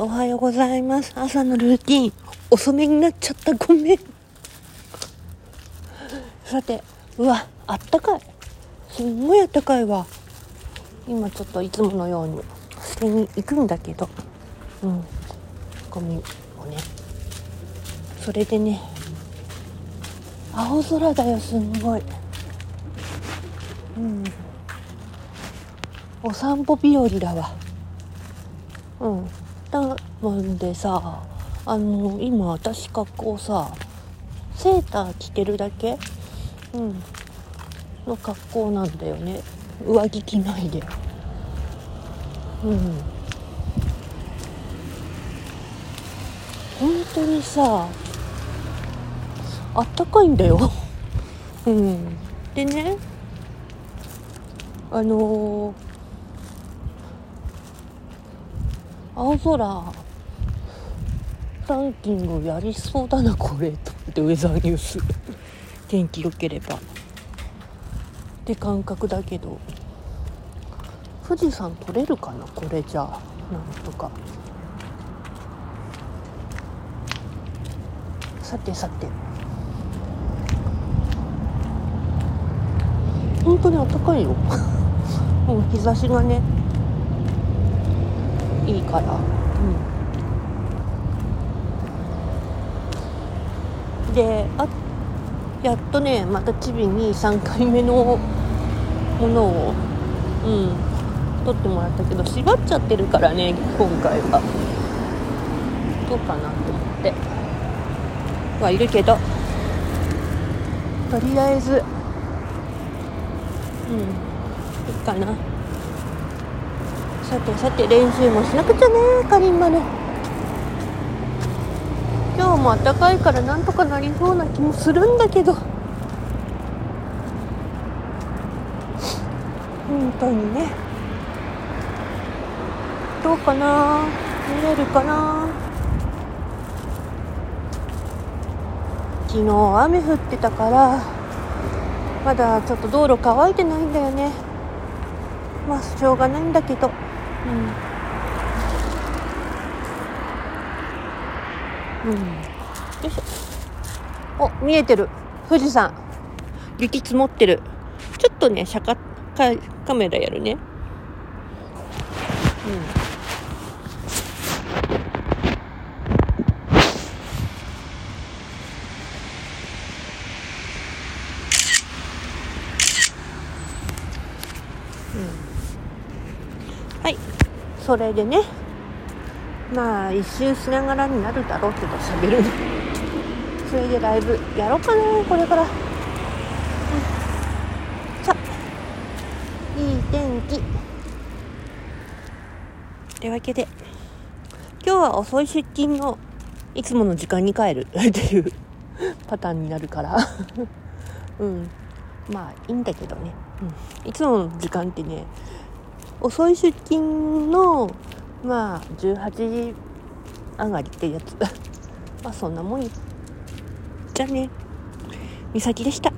おはようございます。朝のルーティン。遅めになっちゃった。ごめん。さて、うわ、あったかい。すんごいあったかいわ。今ちょっといつものように捨てに行くんだけど、うん、ゴミをね。それでね、青空だよ、すんごい。うん。お散歩日和だわ。うん。だもんでさ、あの、今私格好さ、セーター着てるだけ？うん。の格好なんだよね。上着着ないで。うん。本当にさ、あったかいんだよ。うん。でね、あのー青空。ランキングやりそうだなこれ。と思ってウェザーニュース。天気良ければ。って感覚だけど。富士山撮れるかなこれじゃあ。なんとか。さてさて。本当に暖かいよ。もう日差しがねいいから、うん、であやっとねまたチビに3回目のものをうん。取ってもらったけど縛っちゃってるからね今回は。どうかなと思って。はいるけど。とりあえずうん。いいかな。さてさて練習もしなくちゃねかりんまる今日も暖かいからなんとかなりそうな気もするんだけど。本当にね。どうかな？見れるかな？昨日雨降ってたからまだちょっと道路乾いてないんだよね。まあしょうがないんだけど。うん、うん、よいしょ。お見えてる。富士山。雪積もってる。ちょっとねシャカカカメラやるね。うん。はいそれでね。まあ一周しながらになるだろうけど喋るそれでライブやろうかなこれから、さいい天気。というわけで今日は遅い出勤のいつもの時間に帰る。っていうパターンになるから。うん。まあいいんだけどね、うん、いつもの時間ってね遅い出勤のまあ18時上がりってやつ。まあそんなもんじゃね。美咲でした。